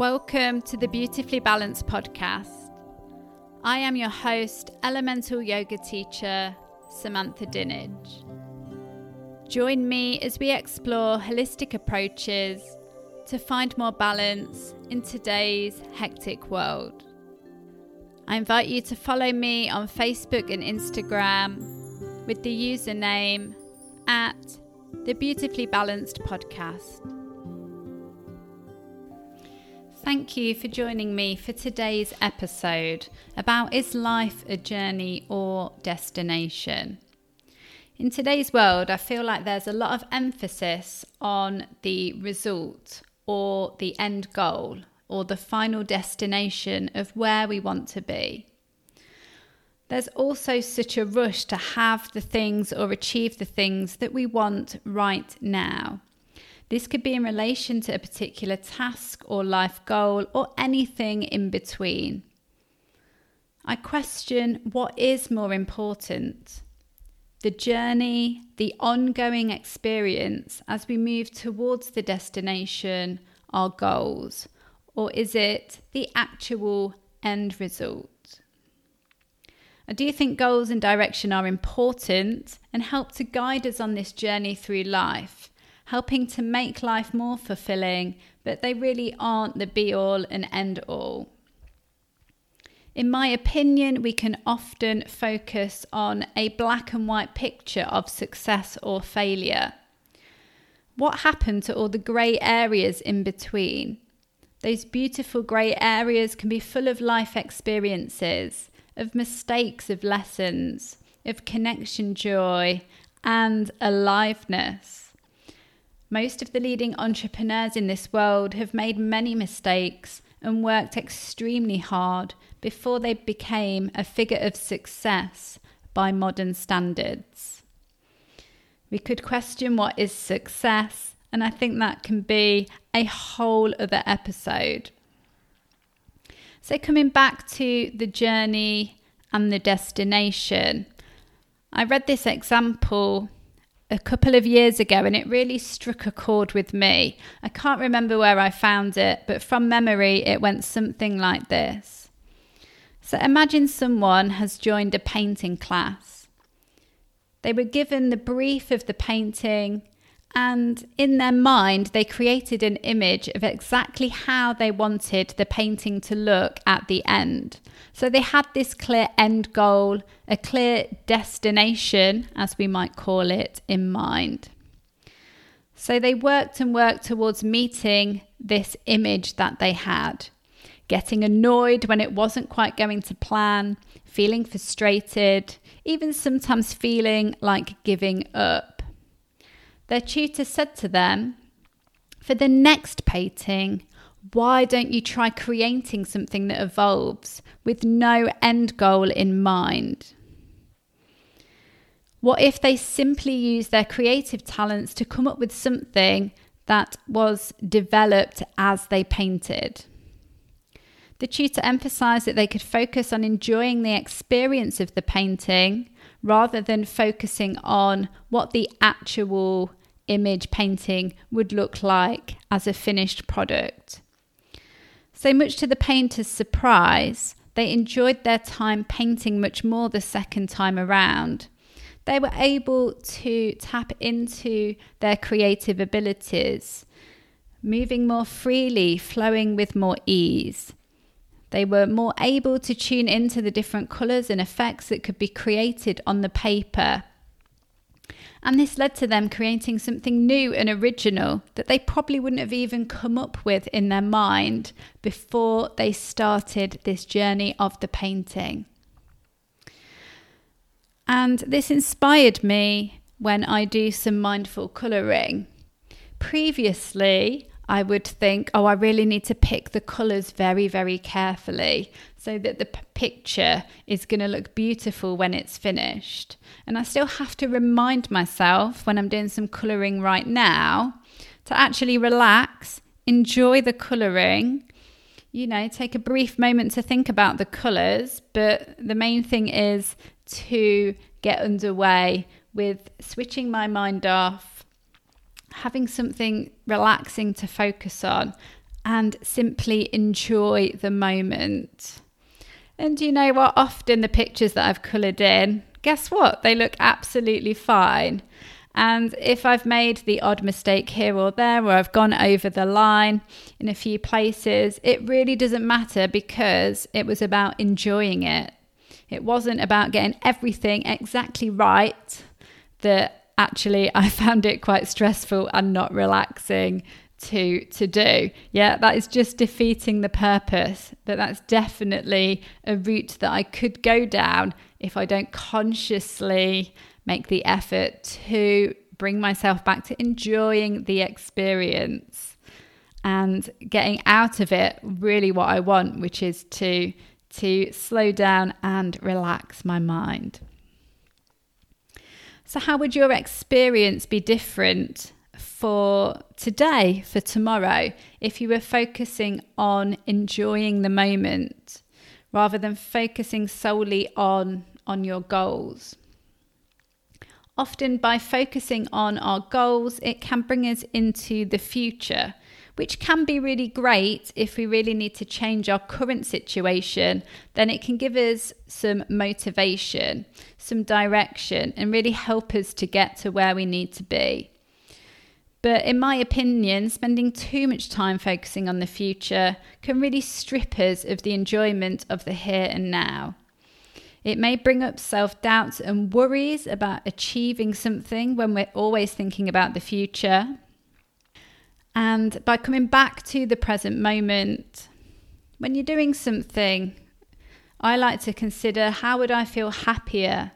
Welcome to the Beautifully Balanced podcast. I am your host, elemental yoga teacher, Samantha Dinage. Join me as we explore holistic approaches to find more balance in today's hectic world. I invite you to follow me on Facebook and Instagram with the username at the Beautifully Balanced Podcast. Thank you for joining me for today's episode about is life a journey or destination? In today's world, I feel like there's a lot of emphasis on the result or the end goal or the final destination of where we want to be. There's also such a rush to have the things or achieve the things that we want right now. This could be in relation to a particular task or life goal or anything in between. I question what is more important the journey, the ongoing experience as we move towards the destination, our goals, or is it the actual end result? I do think goals and direction are important and help to guide us on this journey through life helping to make life more fulfilling, but they really aren't the be all and end all. In my opinion, we can often focus on a black and white picture of success or failure. What happened to all the grey areas in between? Those beautiful grey areas can be full of life experiences, of mistakes, of lessons, of connection joy, and aliveness. Most of the leading entrepreneurs in this world have made many mistakes and worked extremely hard before they became a figure of success by modern standards. We could question what is success, and I think that can be a whole other episode. So, coming back to the journey and the destination, I read this example a couple of years ago and it really struck a chord with me. I can't remember where I found it, but from memory, it went something like this. So imagine someone has joined a painting class. They were given the brief of the painting, and in their mind, they created an image of exactly how they wanted the painting to look at the end. So they had this clear end goal, a clear destination, as we might call it, in mind. So they worked and worked towards meeting this image that they had, getting annoyed when it wasn't quite going to plan, feeling frustrated, even sometimes feeling like giving up their tutor said to them, For the next painting, why don't you try creating something that evolves with no end goal in mind? What if they simply use their creative talents to come up with something that was developed as they painted? The tutor emphasised that they could focus on enjoying the experience of the painting rather than focusing on what the actual image painting would look like as a finished product. So much to the painter's surprise, they enjoyed their time painting much more the second time around. They were able to tap into their creative abilities, moving more freely, flowing with more ease. They were more able to tune into the different colours and effects that could be created on the paper and this led to them creating something new and original that they probably wouldn't have even come up with in their mind before they started this journey of the painting. And this inspired me when I do some mindful colouring. Previously, I would think, oh, I really need to pick the colours very, very carefully so that the p- picture is going to look beautiful when it's finished. And I still have to remind myself when I'm doing some colouring right now to actually relax, enjoy the colouring. You know, take a brief moment to think about the colours, but the main thing is to get underway with switching my mind off having something relaxing to focus on and simply enjoy the moment. And you know what? Often the pictures that I've coloured in, guess what? They look absolutely fine. And if I've made the odd mistake here or there, or I've gone over the line in a few places, it really doesn't matter because it was about enjoying it. It wasn't about getting everything exactly right that actually I found it quite stressful and not relaxing to to do. Yeah, that is just defeating the purpose. But that's definitely a route that I could go down if I don't consciously make the effort to bring myself back to enjoying the experience and getting out of it really what I want, which is to to slow down and relax my mind. So how would your experience be different for today, for tomorrow, if you were focusing on enjoying the moment rather than focusing solely on on your goals? Often, by focusing on our goals, it can bring us into the future, which can be really great if we really need to change our current situation. Then it can give us some motivation, some direction, and really help us to get to where we need to be. But in my opinion, spending too much time focusing on the future can really strip us of the enjoyment of the here and now. It may bring up self doubts and worries about achieving something when we're always thinking about the future. And by coming back to the present moment, when you're doing something, I like to consider how would I feel happier?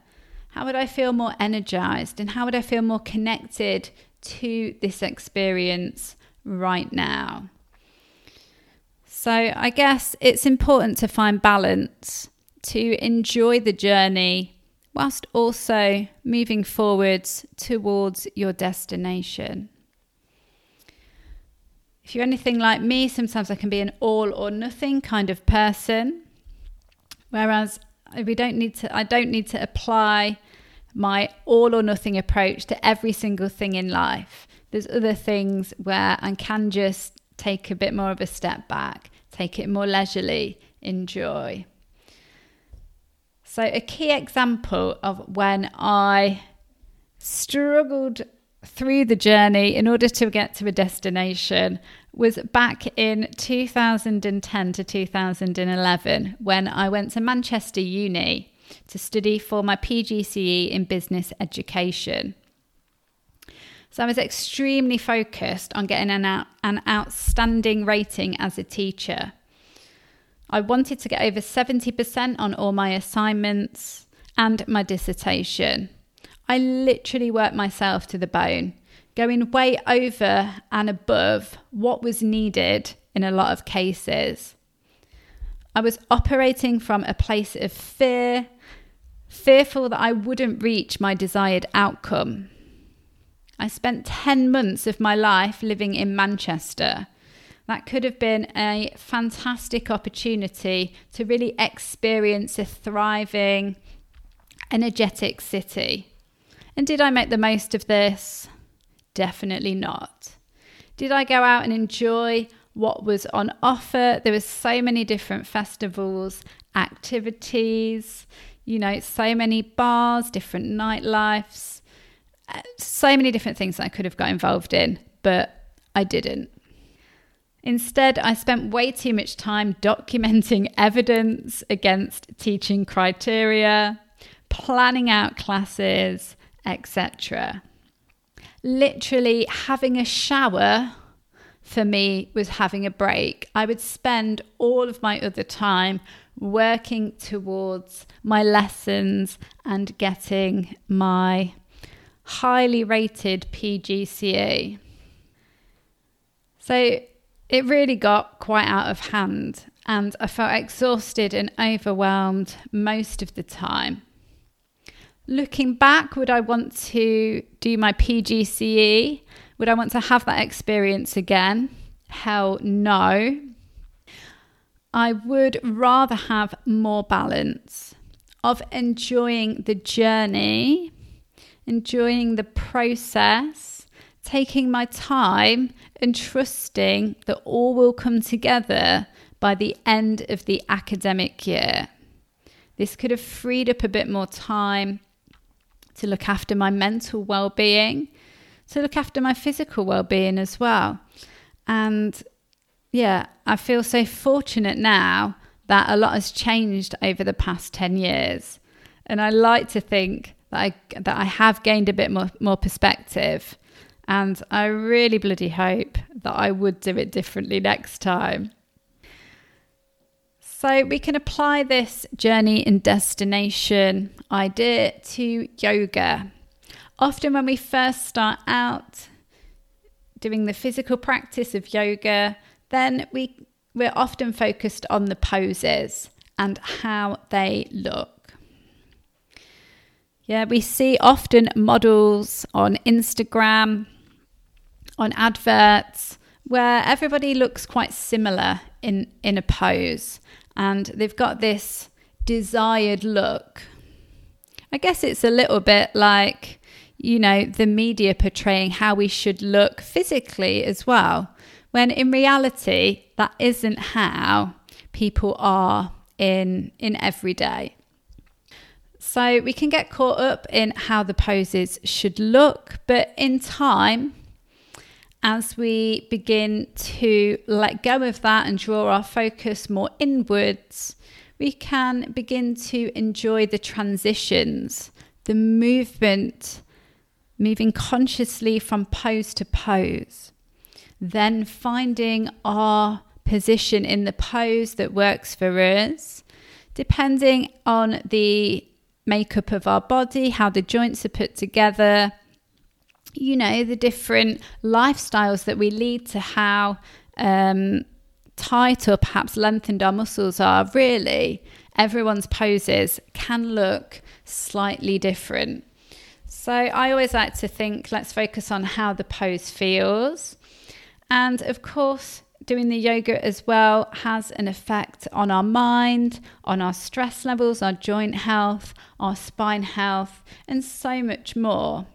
How would I feel more energized? And how would I feel more connected to this experience right now? So I guess it's important to find balance to enjoy the journey whilst also moving forwards towards your destination. If you're anything like me, sometimes I can be an all or nothing kind of person. Whereas we don't need to I don't need to apply my all or nothing approach to every single thing in life. There's other things where I can just take a bit more of a step back, take it more leisurely, enjoy. So, a key example of when I struggled through the journey in order to get to a destination was back in 2010 to 2011 when I went to Manchester Uni to study for my PGCE in business education. So I was extremely focused on getting an, out, an outstanding rating as a teacher. I wanted to get over 70% on all my assignments and my dissertation. I literally worked myself to the bone, going way over and above what was needed in a lot of cases. I was operating from a place of fear, fearful that I wouldn't reach my desired outcome. I spent 10 months of my life living in Manchester that could have been a fantastic opportunity to really experience a thriving, energetic city. And did I make the most of this? Definitely not. Did I go out and enjoy what was on offer? There were so many different festivals, activities, you know, so many bars, different nightlifes, uh, so many different things I could have got involved in, but I didn't. Instead, I spent way too much time documenting evidence against teaching criteria, planning out classes, etc. Literally, having a shower for me was having a break. I would spend all of my other time working towards my lessons and getting my highly rated PGCE. So it really got quite out of hand, and I felt exhausted and overwhelmed most of the time. Looking back, would I want to do my PGCE? Would I want to have that experience again? Hell no. I would rather have more balance of enjoying the journey, enjoying the process, taking my time and trusting that all will come together by the end of the academic year. This could have freed up a bit more time to look after my mental well being, to look after my physical well being as well. And yeah, I feel so fortunate now that a lot has changed over the past 10 years. And I like to think that I, that I have gained a bit more, more perspective. And I really bloody hope that I would do it differently next time. So we can apply this journey and destination idea to yoga. Often, when we first start out doing the physical practice of yoga, then we, we're often focused on the poses and how they look. Yeah, we see often models on Instagram, on adverts, where everybody looks quite similar in, in a pose and they've got this desired look. I guess it's a little bit like, you know, the media portraying how we should look physically as well, when in reality, that isn't how people are in, in everyday. So we can get caught up in how the poses should look, but in time, as we begin to let go of that and draw our focus more inwards, we can begin to enjoy the transitions, the movement, moving consciously from pose to pose, then finding our position in the pose that works for us, depending on the makeup of our body, how the joints are put together you know, the different lifestyles that we lead to how um, tight or perhaps lengthened our muscles are, really, everyone's poses can look slightly different. So I always like to think let's focus on how the pose feels. And of course, doing the yoga as well has an effect on our mind, on our stress levels, our joint health, our spine health, and so much more.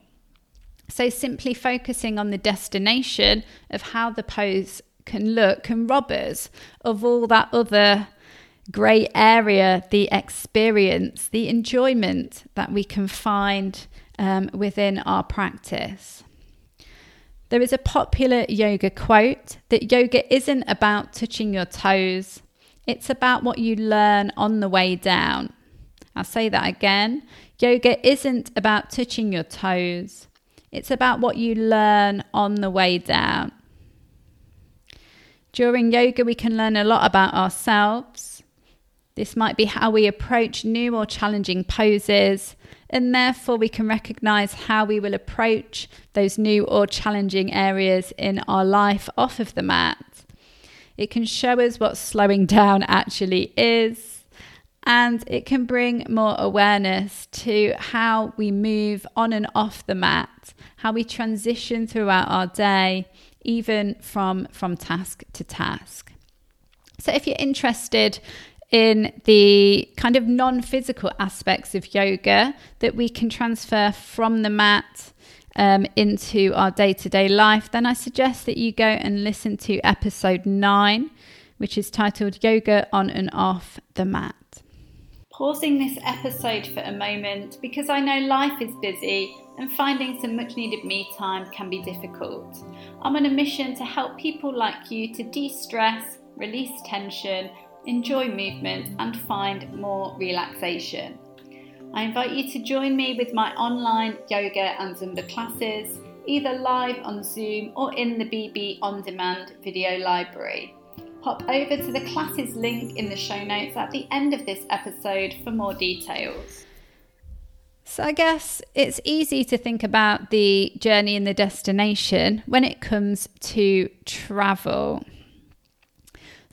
So, simply focusing on the destination of how the pose can look can rob us of all that other grey area, the experience, the enjoyment that we can find um, within our practice. There is a popular yoga quote that yoga isn't about touching your toes, it's about what you learn on the way down. I'll say that again. Yoga isn't about touching your toes, it's about what you learn on the way down. During yoga, we can learn a lot about ourselves. This might be how we approach new or challenging poses, and therefore we can recognize how we will approach those new or challenging areas in our life off of the mat. It can show us what slowing down actually is and it can bring more awareness to how we move on and off the mat, how we transition throughout our day, even from, from task to task. So, if you're interested in the kind of non physical aspects of yoga that we can transfer from the mat um, into our day to day life, then I suggest that you go and listen to episode nine, which is titled Yoga on and Off the Mat pausing this episode for a moment because I know life is busy and finding some much needed me time can be difficult. I'm on a mission to help people like you to de stress, release tension, enjoy movement, and find more relaxation. I invite you to join me with my online yoga and Zumba classes, either live on Zoom or in the BB On Demand video library hop over to the classes link in the show notes at the end of this episode for more details. So, I guess it's easy to think about the journey and the destination when it comes to travel.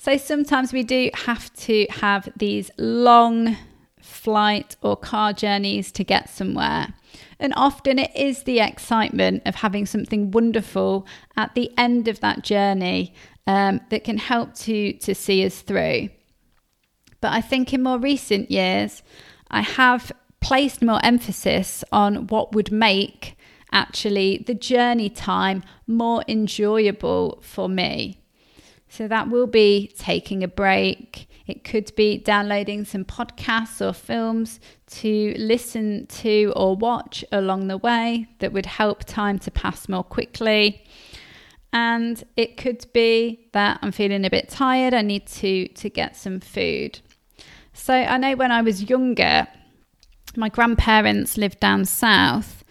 So, sometimes we do have to have these long flight or car journeys to get somewhere. And often it is the excitement of having something wonderful at the end of that journey um, that can help to, to see us through. But I think in more recent years, I have placed more emphasis on what would make actually the journey time more enjoyable for me. So that will be taking a break. It could be downloading some podcasts or films to listen to or watch along the way that would help time to pass more quickly. And it could be that I'm feeling a bit tired, I need to, to get some food. So I know when I was younger, my grandparents lived down south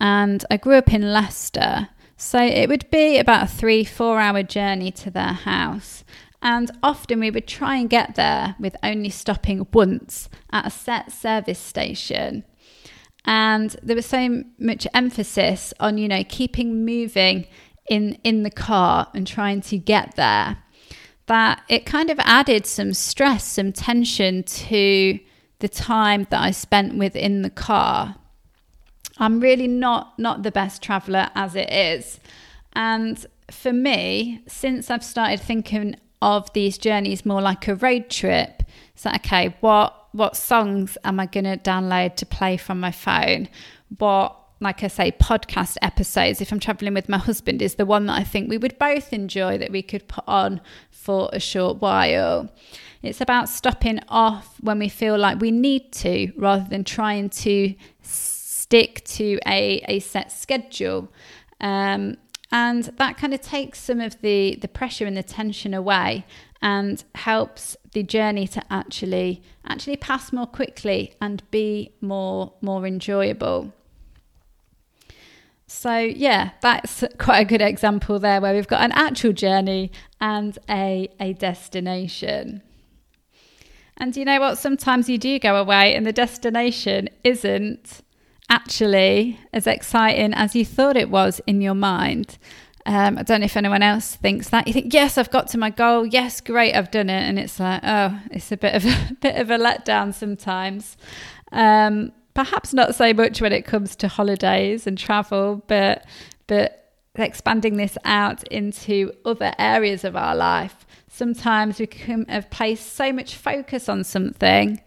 and I grew up in Leicester. So it would be about a three, four hour journey to their house. And often we would try and get there with only stopping once at a set service station. And there was so much emphasis on, you know, keeping moving in, in the car and trying to get there that it kind of added some stress, some tension to the time that I spent within the car. I'm really not not the best traveler as it is. And for me, since I've started thinking of these journeys more like a road trip, so okay, what what songs am I going to download to play from my phone? What like I say, podcast episodes, if I'm traveling with my husband, is the one that I think we would both enjoy that we could put on for a short while. It's about stopping off when we feel like we need to rather than trying to stick to a, a set schedule. Um, and that kind of takes some of the, the pressure and the tension away and helps the journey to actually actually pass more quickly and be more more enjoyable. So yeah, that's quite a good example there where we've got an actual journey and a, a destination. And you know what? Sometimes you do go away and the destination isn't actually as exciting as you thought it was in your mind. Um, I don't know if anyone else thinks that. You think, yes, I've got to my goal. Yes, great, I've done it, and it's like, oh, it's a bit of a bit of a letdown sometimes. Um, perhaps not so much when it comes to holidays and travel, but but expanding this out into other areas of our life. Sometimes we can have placed so much focus on something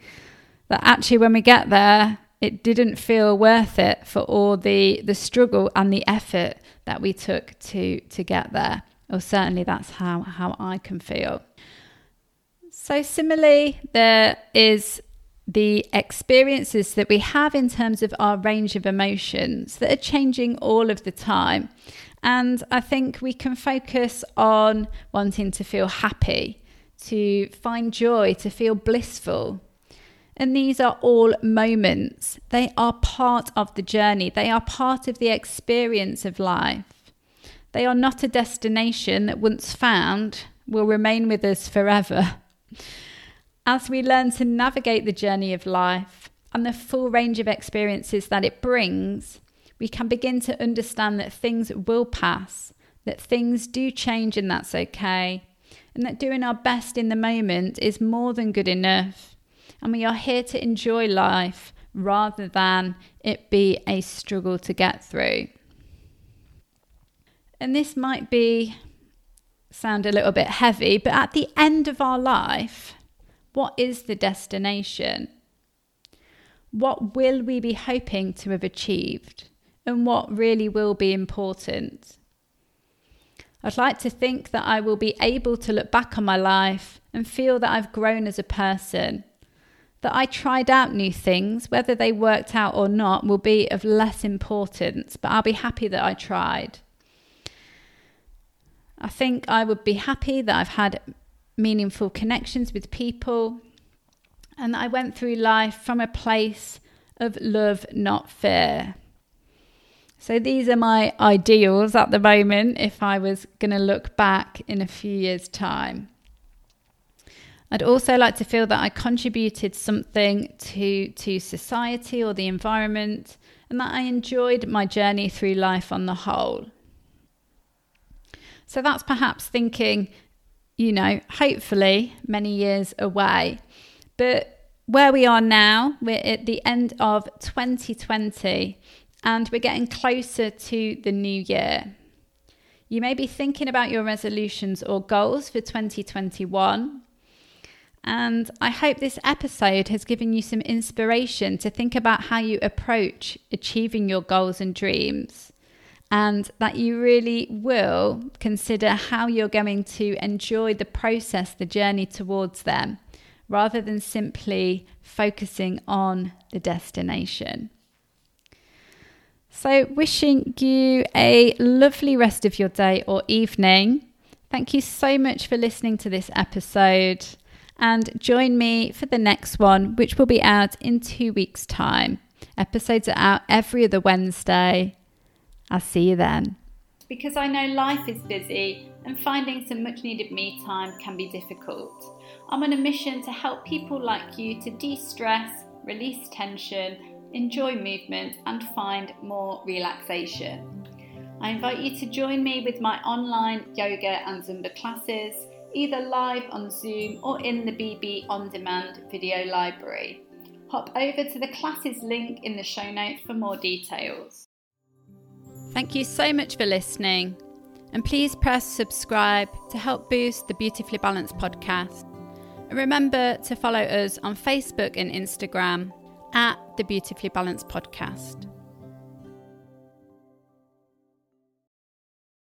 that actually, when we get there, it didn't feel worth it for all the the struggle and the effort that we took to to get there. Or certainly that's how how I can feel. So similarly there is the experiences that we have in terms of our range of emotions that are changing all of the time. And I think we can focus on wanting to feel happy to find joy to feel blissful and these are all moments. They are part of the journey, they are part of the experience of life. They are not a destination that, once found, will remain with us forever. As we learn to navigate the journey of life and the full range of experiences that it brings, we can begin to understand that things will pass, that things do change, and that's okay, and that doing our best in the moment is more than good enough and we are here to enjoy life rather than it be a struggle to get through. And this might be sound a little bit heavy, but at the end of our life, what is the destination? What will we be hoping to have achieved? And what really will be important? I'd like to think that I will be able to look back on my life and feel that I've grown as a person that I tried out new things, whether they worked out or not, will be of less importance, but I'll be happy that I tried. I think I would be happy that I've had meaningful connections with people and that I went through life from a place of love, not fear. So these are my ideals at the moment if I was going to look back in a few years' time. I'd also like to feel that I contributed something to, to society or the environment and that I enjoyed my journey through life on the whole. So that's perhaps thinking, you know, hopefully many years away. But where we are now, we're at the end of 2020 and we're getting closer to the new year. You may be thinking about your resolutions or goals for 2021 and I hope this episode has given you some inspiration to think about how you approach achieving your goals and dreams. and that you really will consider how you're going to enjoy the process, the journey towards them, rather than simply focusing on the destination. So, wishing you a lovely rest of your day or evening. Thank you so much for listening to this episode. And join me for the next one, which will be out in two weeks' time. Episodes are out every other Wednesday. I'll see you then. Because I know life is busy and finding some much needed me time can be difficult. I'm on a mission to help people like you to de stress, release tension, enjoy movement, and find more relaxation. I invite you to join me with my online yoga and Zumba classes, either live on Zoom or in the BB On Demand video library. Hop over to the classes link in the show notes for more details. Thank you so much for listening. And please press subscribe to help boost the Beautifully Balanced podcast. And remember to follow us on Facebook and Instagram at the Beautifully Balanced Podcast.